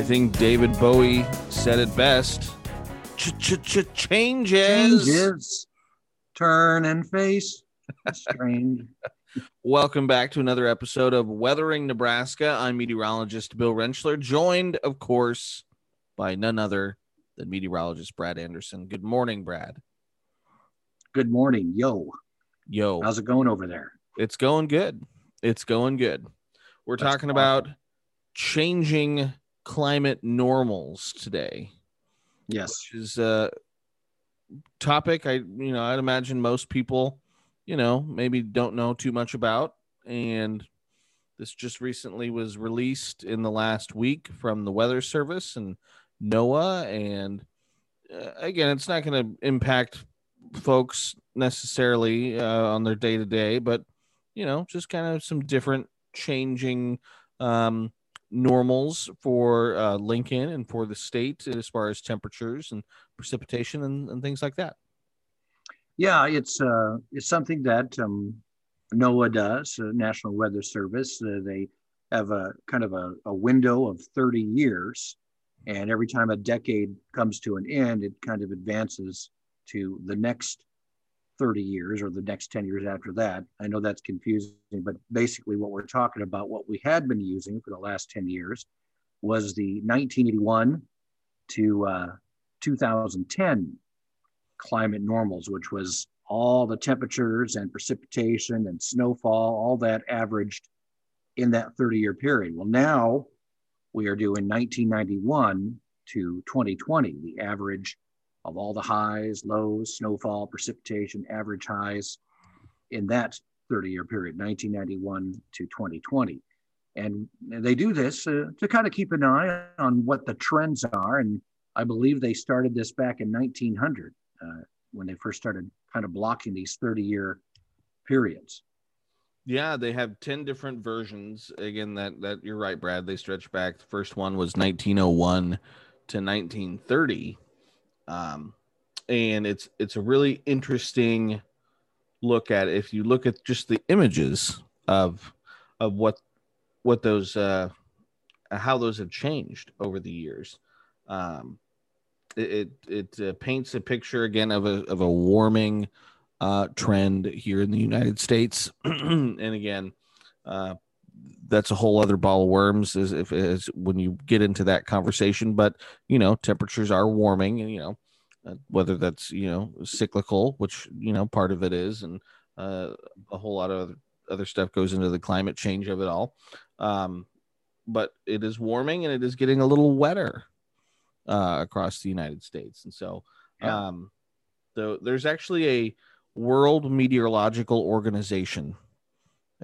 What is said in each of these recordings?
I think David Bowie said it best. Changes. Changes. Turn and face. Strange. Welcome back to another episode of Weathering Nebraska. I'm meteorologist Bill Rentschler, joined, of course, by none other than meteorologist Brad Anderson. Good morning, Brad. Good morning. Yo. Yo. How's it going over there? It's going good. It's going good. We're That's talking awesome. about changing climate normals today. Yes. which is a topic I you know I'd imagine most people you know maybe don't know too much about and this just recently was released in the last week from the weather service and NOAA and uh, again it's not going to impact folks necessarily uh, on their day to day but you know just kind of some different changing um normals for uh, Lincoln and for the state as far as temperatures and precipitation and, and things like that. Yeah, it's uh, it's something that um, NOAA does, uh, National Weather Service. Uh, they have a kind of a, a window of 30 years, and every time a decade comes to an end, it kind of advances to the next 30 years or the next 10 years after that. I know that's confusing, but basically, what we're talking about, what we had been using for the last 10 years, was the 1981 to uh, 2010 climate normals, which was all the temperatures and precipitation and snowfall, all that averaged in that 30 year period. Well, now we are doing 1991 to 2020, the average of all the highs, lows, snowfall, precipitation, average highs in that 30 year period, 1991 to 2020. And they do this uh, to kind of keep an eye on what the trends are. And I believe they started this back in 1900 uh, when they first started kind of blocking these 30 year periods. Yeah, they have 10 different versions. Again, that that you're right, Brad. They stretch back. The first one was 1901 to 1930. Um, and it's it's a really interesting look at it. if you look at just the images of of what what those uh how those have changed over the years. Um, it it, it uh, paints a picture again of a of a warming uh, trend here in the United States, and again, uh, that's a whole other ball of worms as if as when you get into that conversation. But you know, temperatures are warming, and you know uh, whether that's you know cyclical, which you know part of it is, and uh, a whole lot of other, other stuff goes into the climate change of it all. Um, but it is warming and it is getting a little wetter uh, across the United States, and so Yeah. um, so there's actually a World Meteorological Organization,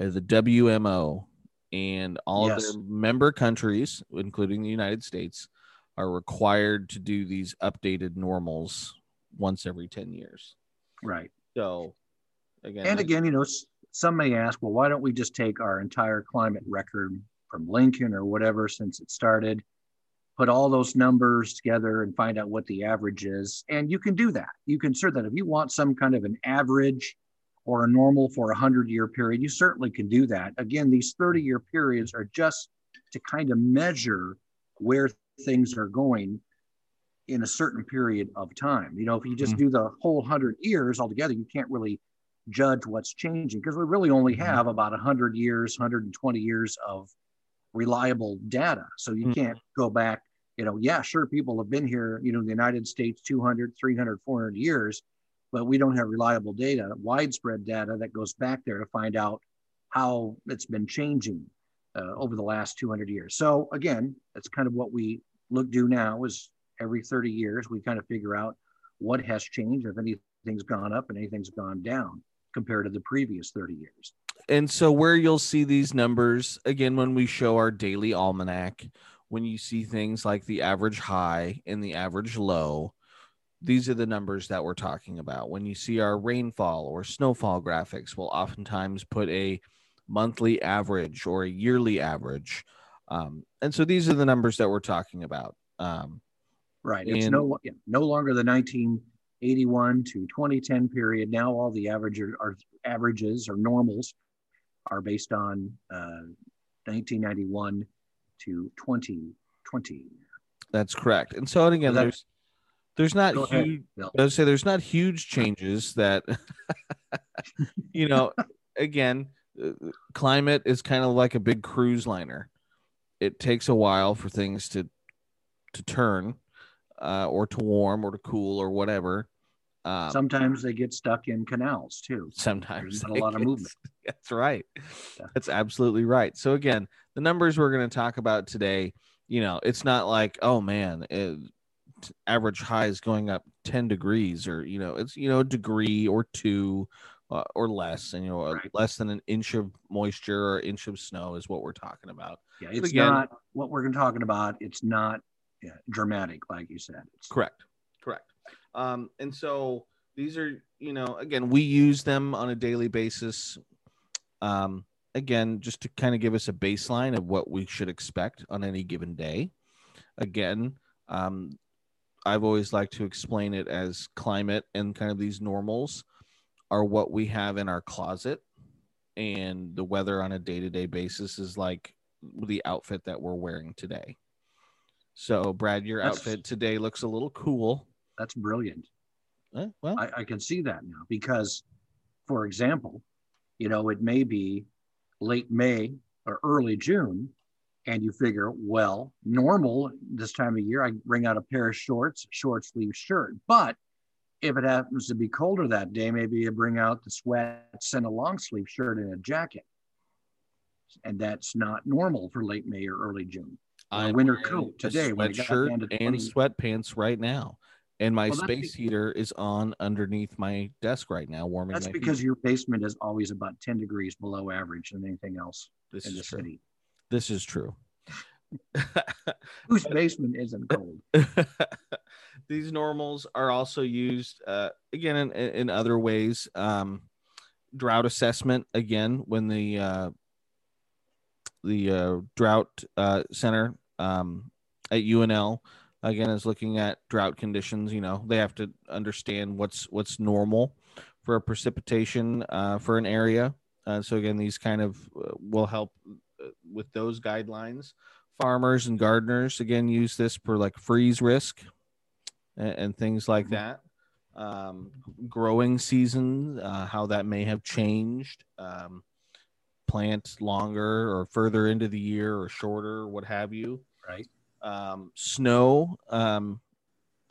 uh, the WMO, and all Yes. of their member countries, including the United States, are required to do these updated normals once every 10 years. Right. So, again, And again, you know, some may ask, well, why don't we just take our entire climate record from Lincoln or whatever since it started, put all those numbers together and find out what the average is? And you can do that. You can assert that if you want some kind of an average or a normal for a 100 year period, you certainly can do that. Again, these 30 year periods are just to kind of measure where things are going in a certain period of time. You know, if you just Mhm. do the whole 100 years altogether, you can't really judge what's changing because we really only Mhm. have about 100 years 120 years of reliable data so you Mhm. can't go back you know yeah sure people have been here you know in the united states 200 300 400 years but we don't have reliable data widespread data that goes back there to find out how it's been changing uh, over the last 200 years so again that's kind of what we look do now is every 30 years we kind of figure out what has changed if anything's gone up and anything's gone down compared to the previous 30 years. and so where you'll see these numbers again when we show our daily almanac when you see things like the average high and the average low these are the numbers that we're talking about when you see our rainfall or snowfall graphics we'll oftentimes put a monthly average or a yearly average um, and so these are the numbers that we're talking about um, Right. It's And- no no longer the 1981 to 2010 period. Now all the average are averages or normals are based on uh, 1991 to 2020. That's correct. And so, again, That- there's there's not huge. Bill. I would say there's not huge changes that, you know, again, uh, climate is kind of like a big cruise liner. It takes a while for things to to turn, uh, or to warm, or to cool, or whatever. Um, Sometimes they get stuck in canals too. sometimes There's not a lot of movement. That's right. Yeah. That's absolutely right. So again, the numbers we're going to talk about today, you know, it's not like, oh man, it, average high is going up 10 degrees or, you know, it's, you know, a degree or two uh, or less and, you know, Right. less than an inch of moisture or inch of snow is what we're talking about. Yeah, it's again- not what we're talking about. It's not yeah, dramatic, like you said. It's, Correct. Correct. Um, and so these are, you know, again, we use them on a daily basis. Um, again, just to kind of give us a baseline of what we should expect on any given day. Again, um, I've always liked to explain it as climate and kind of these normals are what we have in our closet, and the weather on a day to day basis is like the outfit that we're wearing today. So, Brad, your That's- outfit today looks a little cool. that's brilliant. Eh, well, I, I can see that now because, for example, you know, it may be late May or early June, and you figure, well, normal this time of year, I bring out a pair of shorts, short sleeve shirt. But if it happens to be colder that day, maybe you bring out the sweats and a long sleeve shirt and a jacket. And that's not normal for late May or early June. I'm winter coat today when it sweatshirt down and sweatpants right now, and my Well, space heater is on underneath my desk right now, warming. That's because heat. your basement is always about 10 degrees below average than anything else this in the true. city. This is true. Whose basement isn't cold? These normals are also used uh, again in, in other ways. Um, drought assessment again when the uh, the uh, drought uh, center um, at UNL again is looking at drought conditions. You know they have to understand what's what's normal for a precipitation uh, for an area. Uh, so again, these kind of uh, will help with those guidelines farmers and gardeners again use this for like freeze risk and, and things like that. Um, growing season uh, how that may have changed um, plant longer or further into the year or shorter what have you. Right. um, snow um,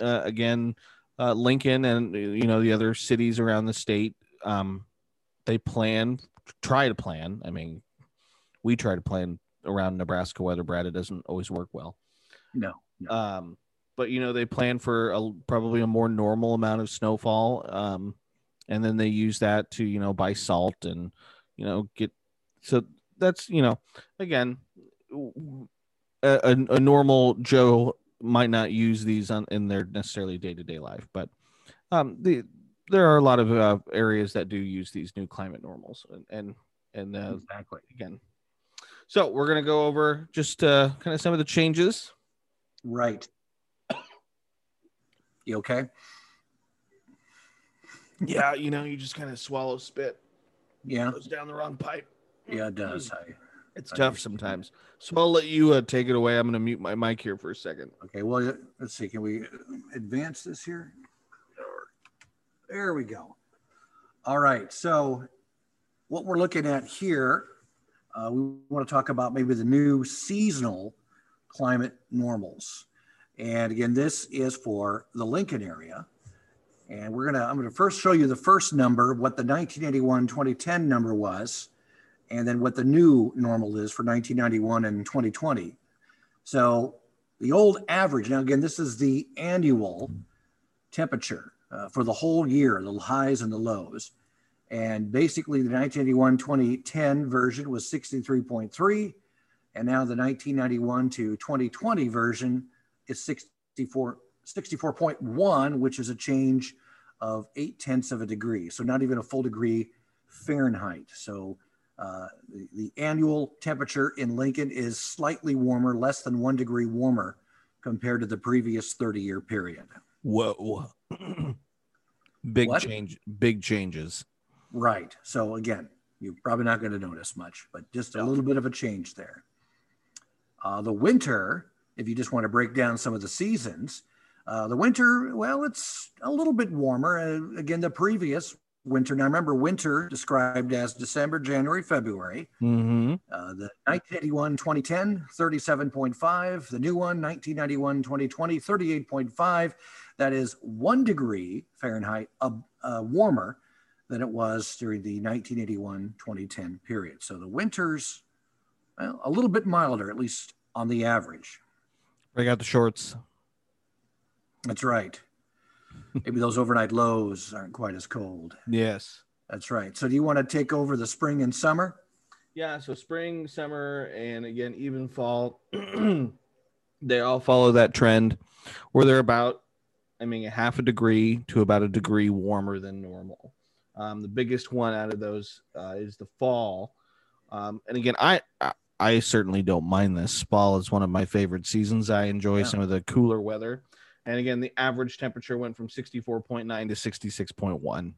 uh, again uh, lincoln and you know the other cities around the state um, they plan try to plan i mean we try to plan around Nebraska weather, Brad. It doesn't always work well. No. no. Um, but you know they plan for a, probably a more normal amount of snowfall, um, and then they use that to you know buy salt and you know get. So that's you know again, a, a, a normal Joe might not use these on in their necessarily day to day life, but um, the there are a lot of uh, areas that do use these new climate normals and and and uh, exactly. again. So we're gonna go over just uh, kind of some of the changes. Right. You okay? Yeah, you know, you just kind of swallow spit, Yeah. goes down the wrong pipe. Yeah, it does. I, It's I tough understand. sometimes. So I'll let you uh, take it away. I'm gonna mute my mic here for a second. okay. Well, let's see. Can we advance this here? There we go. All right. So, what we're looking at here, uh, we want to talk about maybe the new seasonal climate normals. And again, this is for the Lincoln area. And we're gonna, I'm gonna first show you the first number, what the 1981-2010 number was, and then what the new normal is for 1991 and 2020. So the old average, now again, this is the annual temperature uh, for the whole year, the highs and the lows. And basically, the 1981 2010 version was 63.3, and now the 1991 to 2020 version is 64, 64.1, which is a change of eight tenths of a degree. So, not even a full degree Fahrenheit. So, uh, the, the annual temperature in Lincoln is slightly warmer, less than one degree warmer compared to the previous 30 year period. Whoa, big What? change, big changes. Right. So again, you're probably not going to notice much, but just a No. little bit of a change there. Uh, the winter if you just want to break down some of the seasons. Uh, the winter, well, it's a little bit warmer. Uh, again, the previous winter. Now, remember, winter described as December, January, February. Mm-hmm. Uh, the 1981 2010, 37.5. The new one, 1991 2020, 38.5. That is one degree Fahrenheit uh, uh, warmer than it was during the 1981 2010 period. So the winters, well, a little bit milder, at least on the average. Break out the shorts. That's right. Maybe those overnight lows aren't quite as cold. Yes. That's right. So do you want to take over the spring and summer? Yeah, so spring, summer, and again, even fall, they all follow that trend where they're about, I mean, a half a degree to about a degree warmer than normal. Um, the biggest one out of those uh, is the fall. Um, and again, I, I, I certainly don't mind this. Fall is one of my favorite seasons. I enjoy yeah. some of the cooler weather. And again, the average temperature went from 64.9 to 66.1.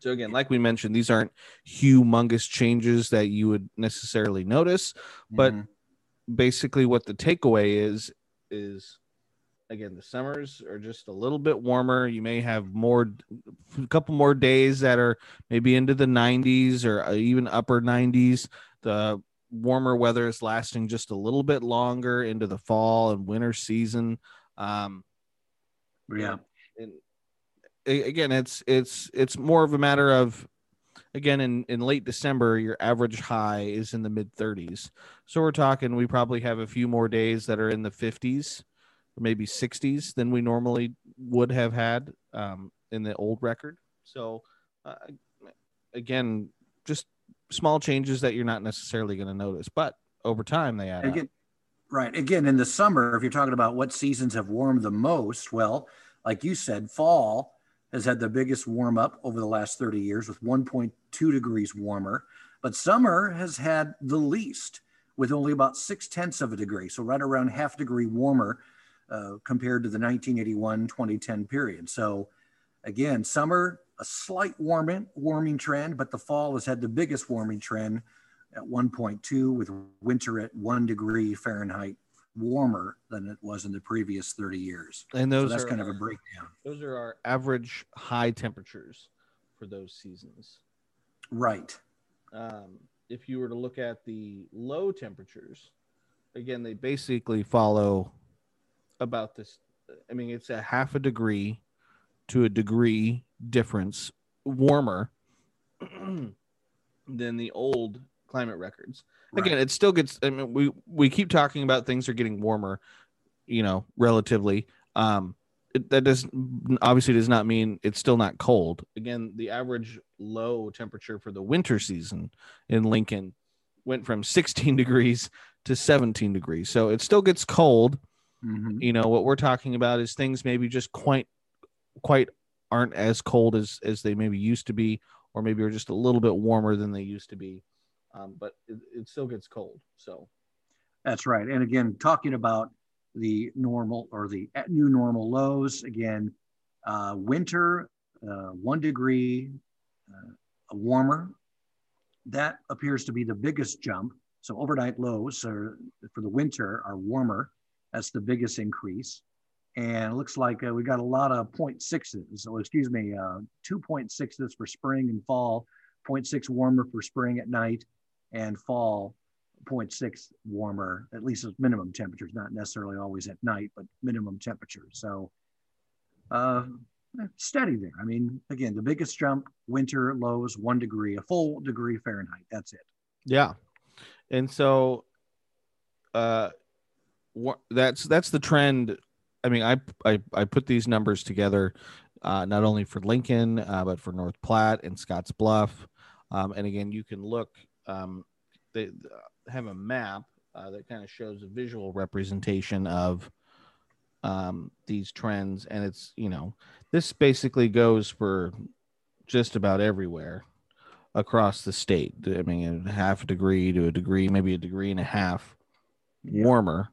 So again, like we mentioned, these aren't humongous changes that you would necessarily notice, but mm-hmm. basically what the takeaway is is again the summers are just a little bit warmer. You may have more a couple more days that are maybe into the 90s or uh, even upper 90s. The warmer weather is lasting just a little bit longer into the fall and winter season. Um, yeah. And, again, it's it's it's more of a matter of again in in late December, your average high is in the mid 30s. So we're talking we probably have a few more days that are in the 50s or maybe 60s than we normally would have had um, in the old record. So uh, again, just small changes that you're not necessarily going to notice, but over time they add again, up. Right. Again, in the summer, if you're talking about what seasons have warmed the most, well, like you said, fall has had the biggest warm up over the last 30 years with 1.2 degrees warmer, but summer has had the least with only about six tenths of a degree. So, right around half degree warmer uh, compared to the 1981 2010 period. So, again, summer, a slight warming, warming trend, but the fall has had the biggest warming trend at 1.2 with winter at one degree Fahrenheit warmer than it was in the previous 30 years. And those so that's are kind of a breakdown. Those are our average high temperatures for those seasons. Right. Um, if you were to look at the low temperatures, again, they basically follow about this. I mean, it's a half a degree to a degree difference warmer than the old climate records. Right. Again, it still gets. I mean, we we keep talking about things are getting warmer, you know, relatively. Um, it, that does obviously does not mean it's still not cold. Again, the average low temperature for the winter season in Lincoln went from 16 degrees to 17 degrees. So it still gets cold. Mm-hmm. You know, what we're talking about is things maybe just quite quite aren't as cold as as they maybe used to be or maybe are just a little bit warmer than they used to be um, but it, it still gets cold. So that's right. And again, talking about the normal or the new normal lows, again, uh, winter, uh, one degree uh, warmer. That appears to be the biggest jump. So overnight lows are, for the winter are warmer. That's the biggest increase. And it looks like uh, we got a lot of 0.6s. So excuse me, uh, 2.6s for spring and fall, 0.6 warmer for spring at night, and fall 0.6 warmer, at least as minimum temperatures, not necessarily always at night, but minimum temperatures. So uh, steady there. I mean, again, the biggest jump, winter lows, one degree, a full degree Fahrenheit. That's it. Yeah. And so uh, that's that's the trend. I mean, I I, I put these numbers together uh, not only for Lincoln, uh, but for North Platte and Scotts Bluff. Um, and again, you can look um, they have a map uh, that kind of shows a visual representation of um, these trends, and it's you know this basically goes for just about everywhere across the state. I mean, a half a degree to a degree, maybe a degree and a half warmer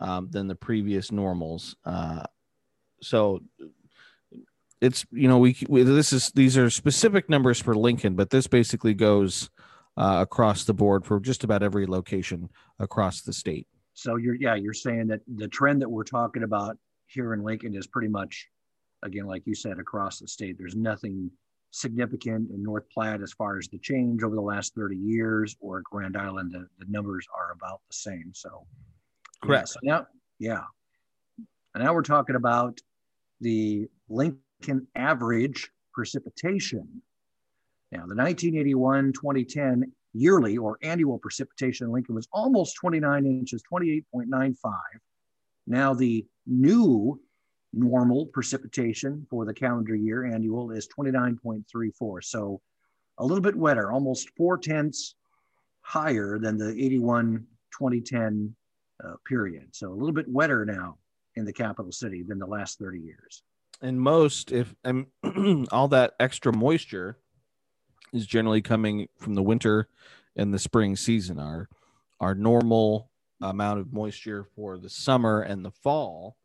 um, than the previous normals. Uh, so it's you know we, we, this is these are specific numbers for Lincoln, but this basically goes uh, across the board for just about every location across the state. So you're yeah, you're saying that the trend that we're talking about here in Lincoln is pretty much, again, like you said, across the state. There's nothing significant in North Platte as far as the change over the last 30 years, or Grand Island, the, the numbers are about the same. So, correct. Yeah, so now, yeah. And now we're talking about the Lincoln average precipitation. Now, the 1981 2010 yearly or annual precipitation in Lincoln was almost 29 inches, 28.95. Now, the new normal precipitation for the calendar year annual is 29.34. So a little bit wetter, almost four tenths higher than the 81 2010 uh, period. So a little bit wetter now in the capital city than the last 30 years. And most, if and all that extra moisture is generally coming from the winter and the spring season. Our our normal amount of moisture for the summer and the fall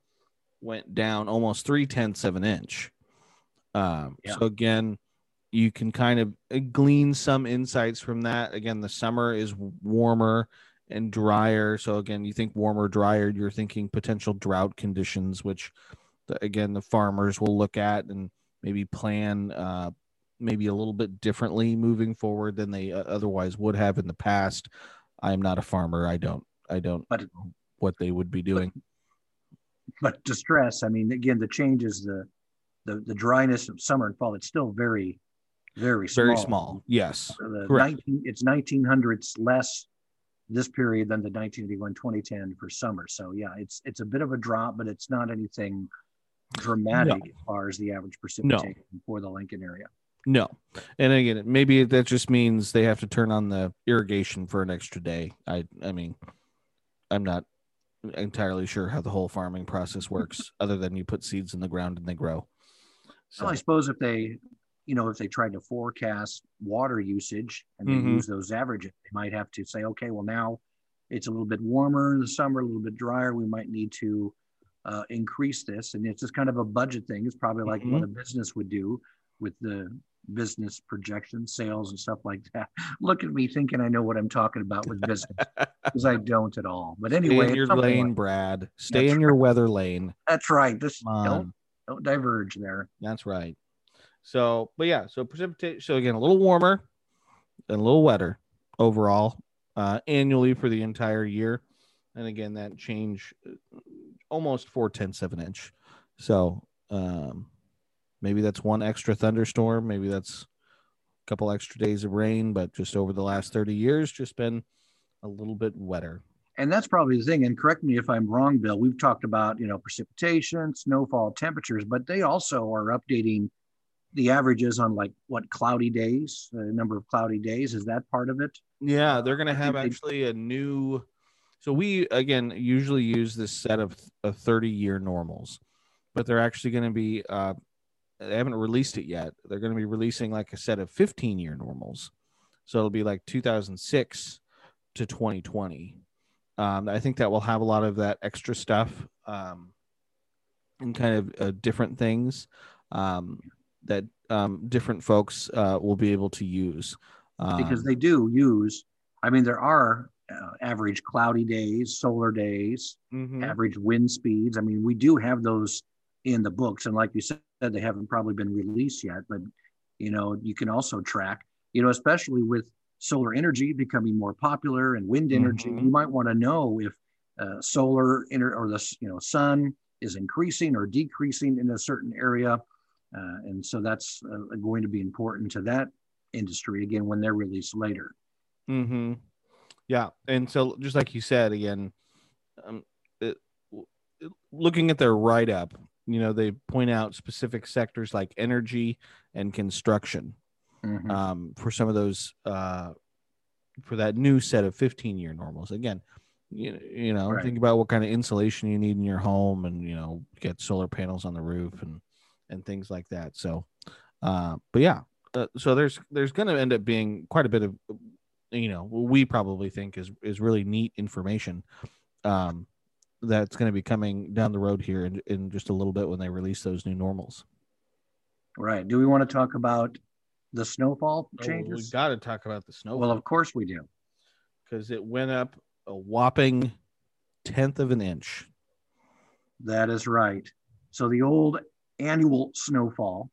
went down almost three tenths of an inch. Um, yeah. So again, you can kind of uh, glean some insights from that. Again, the summer is warmer and drier. So again, you think warmer, drier, you're thinking potential drought conditions, which the, again the farmers will look at and maybe plan uh, maybe a little bit differently moving forward than they uh, otherwise would have in the past. I'm not a farmer. I don't. I don't. But what they would be doing. But, but to stress, I mean, again, the changes, the the the dryness of summer and fall, it's still very, very small. Very small. Yes. So the Correct. 19, it's 1900s less this period than the 1981 2010 for summer. So yeah, it's it's a bit of a drop, but it's not anything dramatic no. as far as the average precipitation no. for the Lincoln area. No. And again, maybe that just means they have to turn on the irrigation for an extra day. I I mean, I'm not entirely sure how the whole farming process works other than you put seeds in the ground and they grow. So well, I suppose if they, you know, if they tried to forecast water usage and they mm-hmm. use those averages, they might have to say, okay, well now it's a little bit warmer in the summer, a little bit drier. We might need to uh, increase this, and it's just kind of a budget thing. It's probably like mm-hmm. what a business would do with the business projections, sales, and stuff like that. Look at me thinking I know what I'm talking about with business because I don't at all. But anyway, Stay in your lane, like, Brad. Stay in right. your weather lane. That's right. Just don't don't diverge there. That's right. So, but yeah, so precipitation. So again, a little warmer and a little wetter overall uh, annually for the entire year. And again, that change uh, almost four tenths of an inch. So, um, Maybe that's one extra thunderstorm. Maybe that's a couple extra days of rain, but just over the last 30 years, just been a little bit wetter. And that's probably the thing. And correct me if I'm wrong, Bill. We've talked about, you know, precipitation, snowfall, temperatures, but they also are updating the averages on like what cloudy days, the number of cloudy days. Is that part of it? Yeah, they're going to have actually a new. So we again usually use this set of, of 30 year normals, but they're actually going to be uh, they haven't released it yet. They're going to be releasing like a set of 15 year normals. So it'll be like 2006 to 2020. Um, I think that will have a lot of that extra stuff um, and kind of uh, different things um, that um, different folks uh, will be able to use. because um, they do use, I mean, there are uh, average cloudy days, solar days, mm-hmm. average wind speeds. I mean, we do have those in the books. And like you said, they haven't probably been released yet, but you know, you can also track, you know, especially with solar energy becoming more popular and wind energy, mm-hmm. you might want to know if uh, solar inter- or the you know sun is increasing or decreasing in a certain area, uh, and so that's uh, going to be important to that industry again when they're released later. Hmm. Yeah, and so just like you said again, um, it, looking at their write up, you know they point out specific sectors like energy and construction mm-hmm. um, for some of those uh, for that new set of 15 year normals again you, you know right. think about what kind of insulation you need in your home and you know get solar panels on the roof and and things like that so uh, but yeah uh, so there's there's going to end up being quite a bit of you know we probably think is is really neat information um that's going to be coming down the road here in, in just a little bit when they release those new normals. Right. Do we want to talk about the snowfall changes? Oh, we got to talk about the snowfall. Well, of course we do. Because it went up a whopping tenth of an inch. That is right. So the old annual snowfall,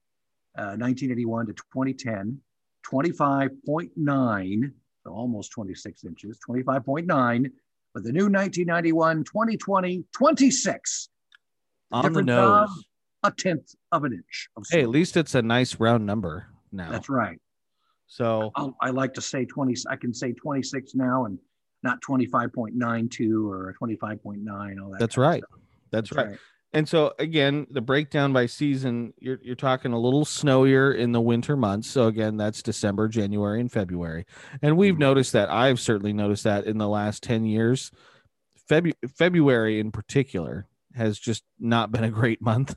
uh, 1981 to 2010, 25.9, so almost 26 inches, 25.9. But the new 1991, 2020, 26. On the nose. A tenth of an inch. Of Hey, at least it's a nice round number now. That's right. So I'll, I like to say 20, I can say 26 now and not 25.92 or 25.9, all that. that's kind of right. stuff. That's right. And so again, the breakdown by season, you're you're talking a little snowier in the winter months. So again, that's December, January, and February. And we've Mhm. noticed that. I've certainly noticed that in the last 10 years. Febu- February in particular has just not been a great month.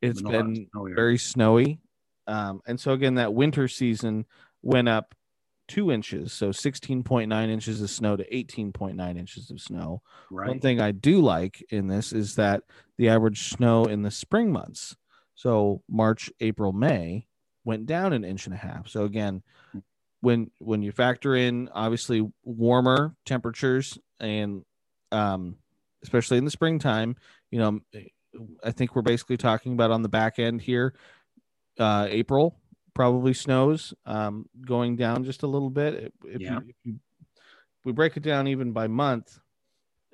It's Been been very snowy. Um, and so again, that winter season went up two inches, so 16.9 inches of snow to 18.9 inches of snow. One thing I do like in this is that the average snow in the spring months, so March, April, May, went down an inch and a half. So again, when when you factor in obviously warmer temperatures and um, especially in the springtime, you know, I think we're basically talking about on the back end here, uh, April probably snows, um, going down just a little bit. If, Yeah. you, if you we break it down even by month,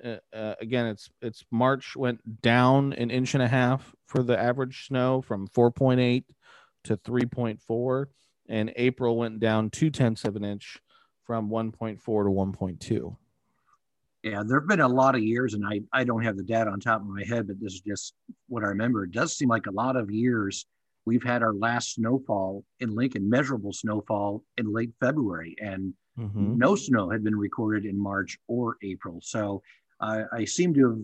uh, uh, again, it's it's March went down an inch and a half for the average snow from 4.8 to 3.4, and April went down two tenths of an inch from 1.4 to 1.2. Yeah, there have been a lot of years, and I, I don't have the data on top of my head, but this is just what I remember. It does seem like a lot of years we've had our last snowfall in Lincoln, measurable snowfall in late February, and Mhm. no snow had been recorded in March or April. So I I seem to have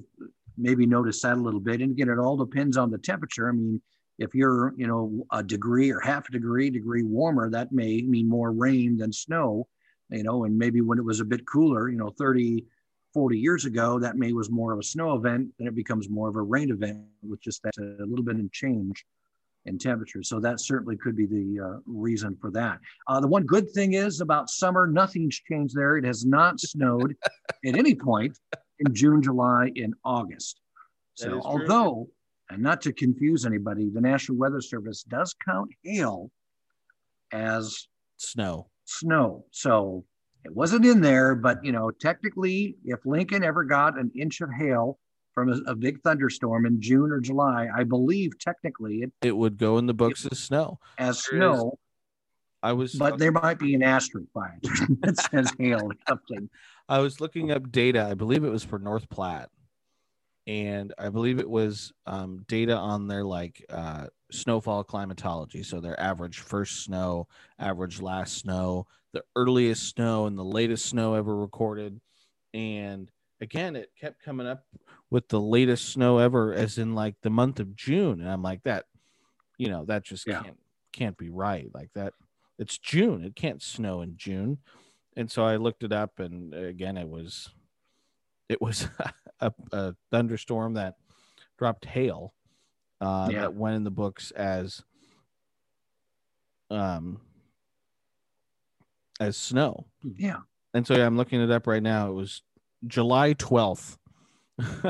maybe noticed that a little bit. And again, it all depends on the temperature. I mean, if you're, you know, a degree or half a degree, degree warmer, that may mean more rain than snow, you know, and maybe when it was a bit cooler, you know, 30, 40 years ago, that may was more of a snow event, then it becomes more of a rain event with just that a little bit of change in temperature. So that certainly could be the uh, reason for that. Uh, the one good thing is about summer, nothing's changed there. It has not snowed at any point in June, July, and August. So although, and not to confuse anybody, the National Weather Service does count hail as Snow. snow. So it wasn't in there, but you know, technically, if Lincoln ever got an inch of hail from a, a big thunderstorm in June or July, I believe technically it It would go in the books as snow. as There is- snow, I was but there might be an asterisk by it that says hail or something. I was looking up data. I believe it was for North Platte, and I believe it was um, data on their like uh, snowfall climatology. So their average first snow, average last snow, the earliest snow, and the latest snow ever recorded. And again, it kept coming up with the latest snow ever, as in like the month of June. And I'm like, that, you know, that just Yeah. can't can't be right. Like that, it's June. It can't snow in June and so I looked it up, and again, it was it was a, a thunderstorm that dropped hail uh, Yeah. that went in the books as um as snow. Yeah. And so yeah, I'm looking it up right now. It was July 12th,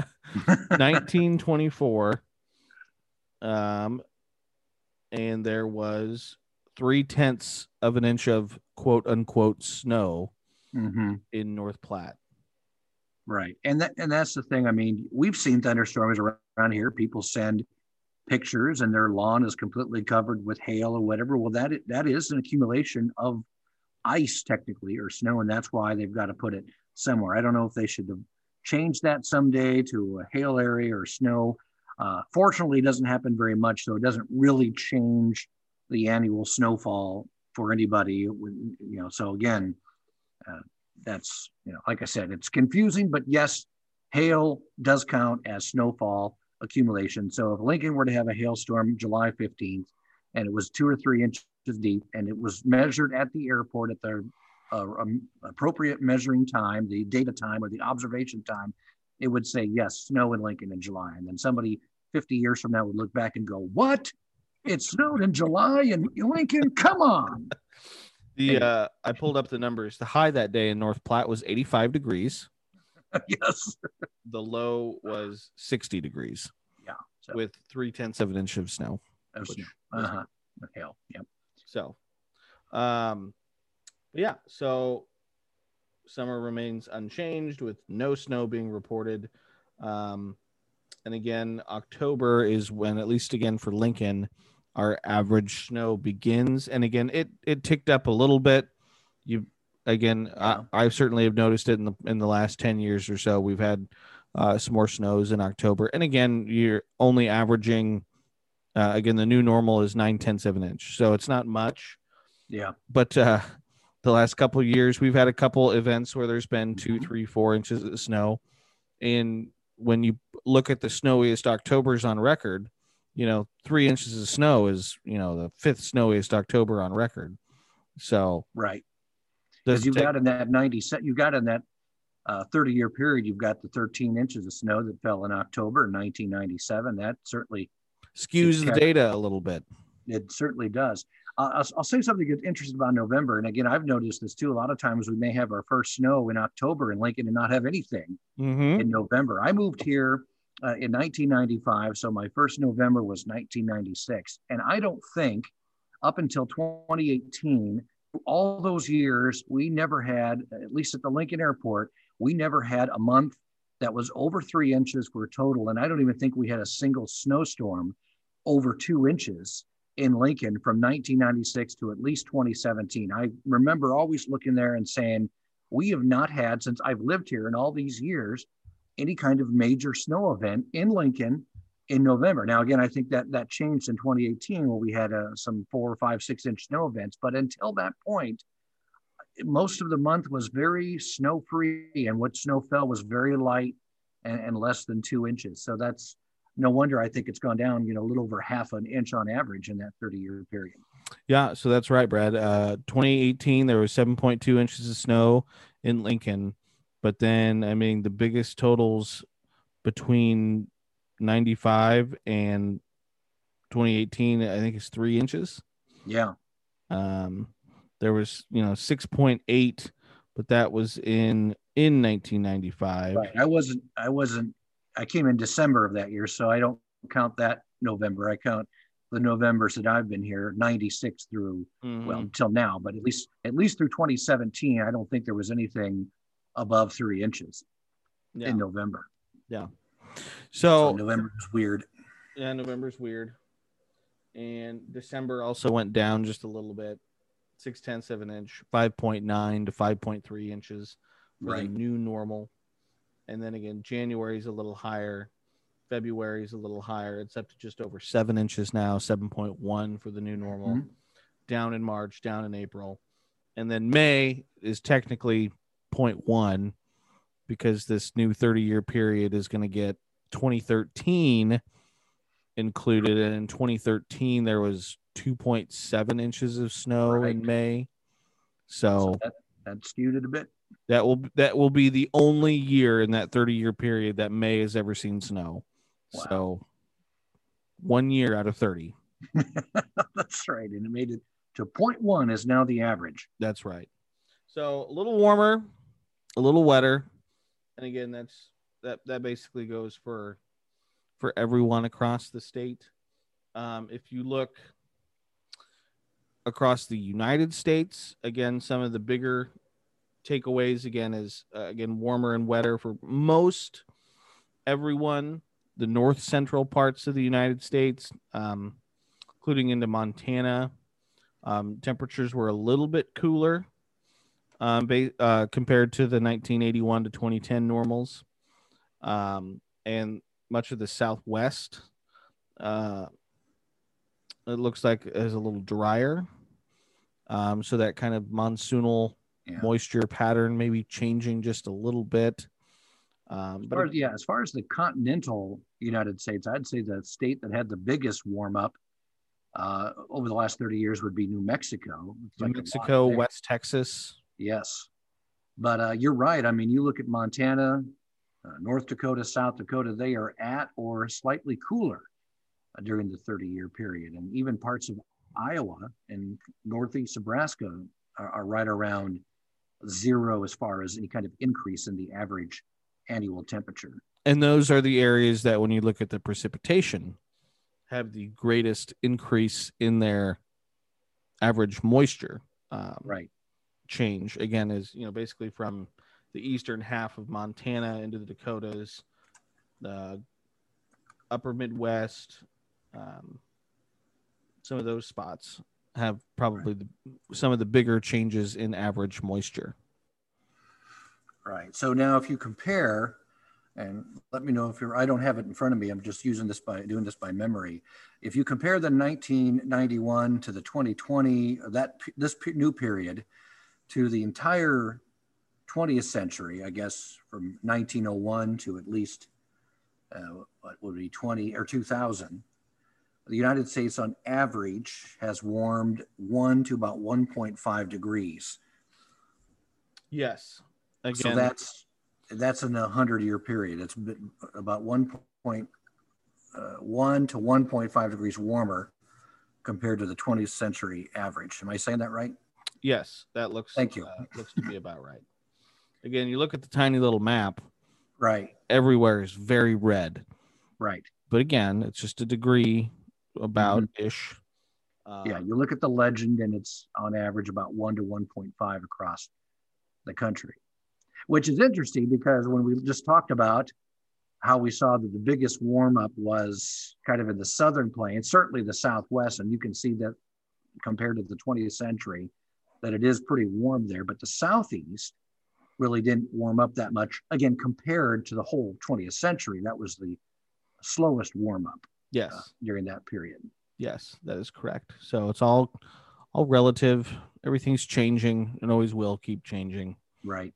1924. Um, and there was three tenths of an inch of quote unquote snow hmm in North Platte. Right. And that and that's the thing. I mean, we've seen thunderstorms around, around here. People send pictures and their lawn is completely covered with hail or whatever. Well, that that is an accumulation of ice technically or snow, and that's why they've got to put it somewhere. I don't know if they should have changed that someday to a hail area or snow. Uh, fortunately, it doesn't happen very much, so it doesn't really change the annual snowfall for anybody. You know, so again, uh, that's you know, like I said, it's confusing, but yes, hail does count as snowfall accumulation. So if Lincoln were to have a hailstorm July 15th and it was two or three inches deep and it was measured at the airport at the uh, um, appropriate measuring time, the data time or the observation time, it would say, yes, snow in Lincoln in July. And then somebody 50 years from now would look back and go, what? It snowed in July in Lincoln? Come on. The uh, I pulled up the numbers. The high that day in North Platte was 85 degrees. yes. The low was 60 degrees Yeah. So, with three tenths of an inch of snow. of snow. uh-huh. Hail. Yep. So, um, yeah. So summer remains unchanged with no snow being reported. Um, and again, October is when, at least again for Lincoln, our average snow begins. And again, it it ticked up a little bit. You again, Yeah. I, I certainly have noticed it in the in the last ten years or so. We've had uh, some more snows in October, and again, you're only averaging. Uh, again, the new normal is nine tenths of an inch, so it's not much Yeah. but uh the last couple of years we've had a couple events where there's been two Mhm. three four inches of snow and when you look at the snowiest octobers on record you know three inches of snow is you know the fifth snowiest october on record so Right. Because you've got in that 90 set, you've got in that uh, 30 year period, you've got the 13 inches of snow that fell in October in 1997. That certainly, skews the data a little bit it certainly does. I'll, I'll say something that's interesting about November. And again, I've noticed this too. A lot of times we may have our first snow in October in Lincoln and not have anything mm-hmm. in November. I moved here uh, in 1995. So my first November was 1996. And I don't think up until 2018, all those years, we never had, at least at the Lincoln Airport, we never had a month that was over three inches for a total. And I don't even think we had a single snowstorm over two inches in Lincoln from 1996 to at least 2017. I remember always looking there and saying, we have not had, since I've lived here in all these years, any kind of major snow event in Lincoln in November. Now, again, I think that that changed in 2018 where we had uh, some six-inch snow events. But until that point, most of the month was very snow free, and what snow fell was very light and, and less than two inches. So that's no wonder I think it's gone down, you know, a little over half an inch on average in that 30 year period. Yeah, so that's right, Brad. Uh, 2018, there was 7.2 inches of snow in Lincoln, but then I mean the biggest totals between 95 and 2018, I think is three inches. Yeah. Um, there was you know 6.8, but that was in in 1995. Right. I wasn't, I wasn't, I came in December of that year, so I don't count that November. I count the Novembers that I've been here, 96 through, well, Mhm. until now, but at least, at least through 2017, I don't think there was anything above three inches yeah. in November. so So November is weird. Yeah, November's weird. And December also went down just a little bit. Six tenths of an inch, 5.9 to 5.3 inches for Right. the new normal. And then again, January is a little higher. February is a little higher. It's up to just over seven inches now, 7.1 for the new normal. Mhm. Down in March, down in April. And then May is technically 0.1 because this new 30 year period is going to get 2013 included. And in 2013, there was 2.7 inches of snow Right. in May. So So that, that skewed it a bit. That will that will be the only year in that 30 year period that May has ever seen snow. Wow. So one year out of 30. That's right. And it made it to 0.1 is now the average. That's right. So a little warmer, a little wetter, and again, that's that that basically goes for for everyone across the state. Um, if you look across the United States, again, some of the bigger takeaways again is uh, again warmer and wetter for most everyone. The north central parts of the United States, um, including into Montana, um, temperatures were a little bit cooler um, ba- uh, compared to the 1981 to 2010 normals. Um, and much of the Southwest, uh, it looks like is a little drier. Um, so that kind of monsoonal Yeah. moisture pattern maybe changing just a little bit. Um, As but as, yeah, as far as the continental United States, I'd say the state that had the biggest warm up uh, over the last 30 years would be New Mexico. It's New like Mexico. West Texas, Yes. But uh, you're right. I mean, you look at Montana, uh, North Dakota, South Dakota, they are at or slightly cooler uh, during the 30 year period. And even parts of Iowa and Northeast Nebraska are, are right around zero as far as any kind of increase in the average annual temperature. And those are the areas that, when you look at the precipitation, have the greatest increase in their average moisture um, Right. change. Again, is you know basically from the eastern half of Montana into the Dakotas, the upper Midwest, um, some of those spots have probably the, some of the bigger changes in average moisture. Right. So now if you compare, and let me know if you're, I don't have it in front of me. I'm just using this by doing this by memory. If you compare the 1991 to the 2020, that this new period to the entire 20th century, I guess from 1901 to at least uh, what would be 20 or 2000, the United States on average has warmed one to about 1.5 degrees. Yes. Again, So that's that's in a hundred year period. It's been about one point uh, one to one point five degrees warmer compared to the 20th century average. Am I saying that right? yes, that looks. Thank you. Uh, looks to be about right. Again, you look at the tiny little map. Right, Everywhere is very red. right. but again, it's just a degree about ish. Um, yeah, you look at the legend, and it's on average about one to 1.5 across the country, which is interesting because when we just talked about how we saw that the biggest warm up was kind of in the southern plains, certainly the southwest, and you can see that compared to the 20th century, that it is pretty warm there. But the southeast really didn't warm up that much. Again, compared to the whole 20th century, that was the slowest warm up yes, uh, during that period. yes, that is correct. So it's all all relative. Everything's changing and always will keep changing. Right.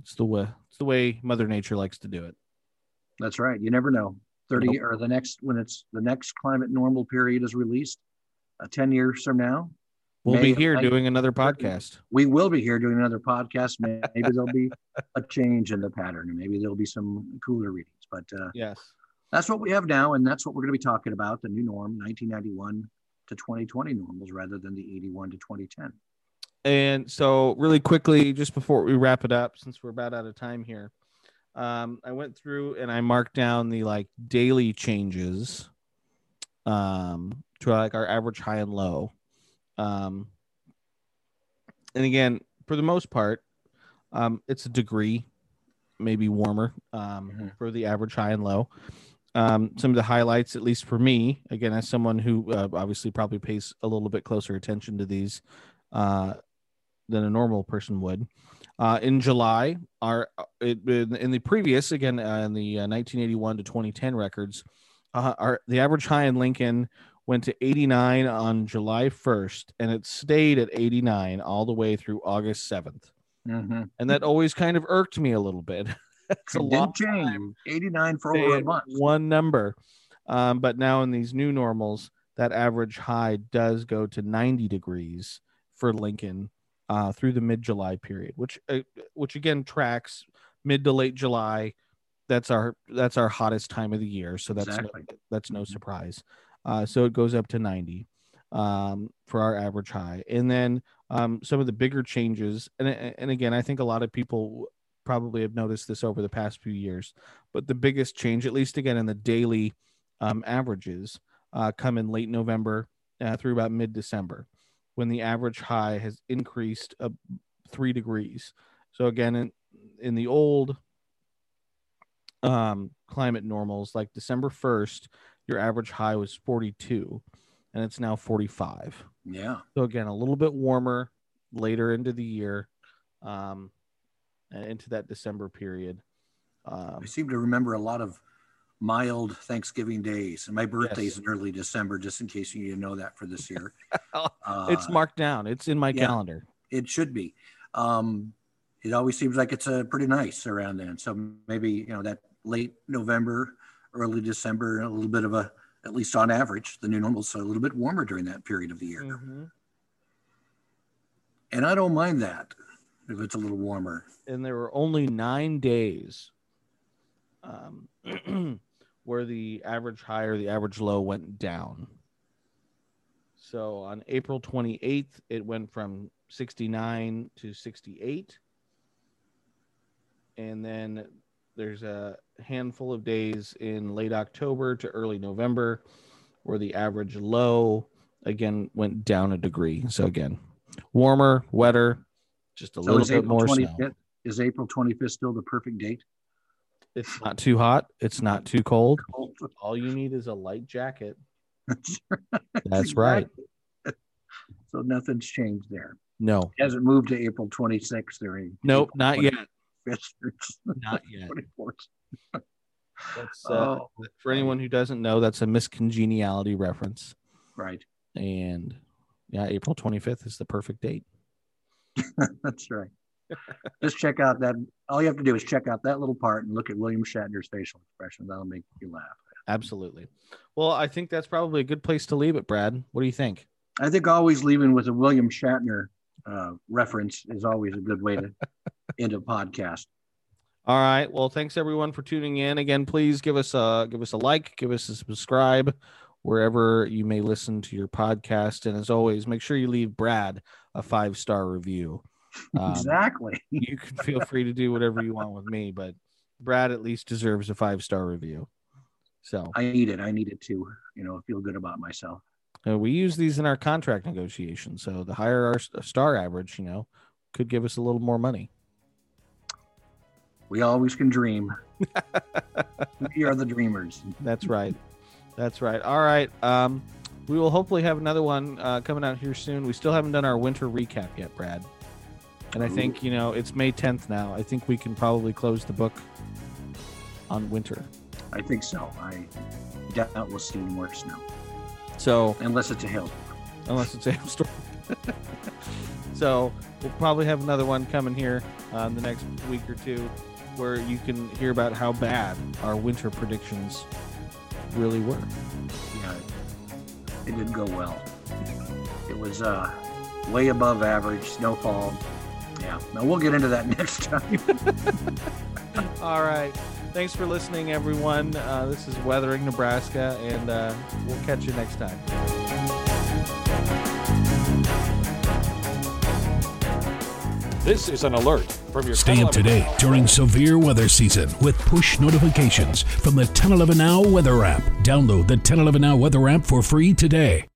It's the way it's the way Mother Nature likes to do it. That's right. You never know. 30 or the next, when it's the next climate normal period is released, uh, 10 years from now, We'll May be here 19 doing another podcast. we will be here doing another podcast. Maybe there'll be a change in the pattern and maybe there'll be some cooler readings. But uh, Yes. That's what we have now. And that's what we're going to be talking about the new norm, 1991 to 2020 normals rather than the 81 to 2010. And so, really quickly, just before we wrap it up, since we're about out of time here, um, I went through and I marked down the like daily changes um, to like our average high and low. Um, and again, for the most part, um, it's a degree, maybe warmer um, Mhm. for the average high and low. Um, some of the highlights, at least for me, again, as someone who uh, obviously probably pays a little bit closer attention to these uh, than a normal person would. Uh, in July, our it, in, the previous again uh, in the uh, 1981 to 2010 records, uh, our the average high in Lincoln went to 89 on July 1st, and it stayed at 89 all the way through August 7th, Mm-hmm. and that always kind of irked me a little bit. it's a long change. time 89 for over a month. one number. Um, but now in these new normals, that average high does go to 90 degrees for Lincoln uh, through the mid July period, which uh, which again tracks mid to late July. That's our that's our hottest time of the year, so that's Exactly. no, that's no Mhm. surprise. Uh, so it goes up to 90 um, for our average high, and then um, some of the bigger changes, and and again, I think a lot of people probably have noticed this over the past few years, but the biggest change, at least again in the daily um, averages, uh, come in late November uh, through about mid December, when the average high has increased uh, three degrees. So again, in in the old um, climate normals, like December first, your average high was forty two, and it's now forty five. Yeah. So again, a little bit warmer later into the year, um, into that December period. Um, I seem to remember a lot of mild Thanksgiving days. And my birthday's Yes. in early December, just in case you know that for this year. it's Uh, marked down. It's in my yeah. calendar. It should be. Um, it always seems like it's uh, pretty nice around then. So maybe, you know, that late November, early December, a little bit of a, at least on average, the new normal normal's a little bit warmer during that period of the year. Mm-hmm. And I don't mind that if it's a little warmer. And there were only nine days um, where the average high or the average low went down. So on April 28th, it went from 69 to 68. And then there's a handful of days in late October to early November where the average low again went down a degree. So again, warmer, wetter, just a So little is bit April more snow. 25th, is April 25th still the perfect date? It's not too hot. It's not too cold. All you need is a light jacket. That's right. So nothing's changed there. No, It hasn't moved to April 26th or any- nope, April not yet. 25th or Not yet. 24th. That's, uh, Oh, for anyone who doesn't know, that's a Miss Congeniality reference. right. And yeah, April 25th is the perfect date. That's right. Just check out that. All you have to do is check out that little part and look at William Shatner's facial expression. That'll make you laugh. Absolutely. Well, I think that's probably a good place to leave it, Brad. What do you think? I think always leaving with a William Shatner uh, reference is always a good way to end a podcast. All right. Well, thanks everyone for tuning in. Again, please give us a give us a like, give us a subscribe wherever you may listen to your podcast. And as always, make sure you leave Brad a five star review. Um, exactly. you can feel free to do whatever you want with me, but Brad at least deserves a five star review. So I need it. I need it to, you know, feel good about myself. uh, we use these in our contract negotiation. So the higher our star average, you know, could give us a little more money. We always can dream. we are the dreamers. That's right. That's right. All right. Um, we will hopefully have another one uh, coming out here soon. We still haven't done our winter recap yet, Brad. And I think, you know, it's May 10th now. I think we can probably close the book on winter. I think so. I doubt we'll see more snow So, unless it's a hill. unless it's a hailstorm. so, we'll probably have another one coming here uh, in the next week or two where you can hear about how bad our winter predictions really were. Yeah, it didn't go well. It was uh, way above average snowfall. Yeah, now we'll get into that next time. All right. Thanks for listening, everyone. Uh, this is Weathering Nebraska, and uh, we'll catch you next time. This is an alert from your Stay up to date during severe weather season with push notifications from the 1011 Now Weather app. Download the 1011 Now Weather app for free today.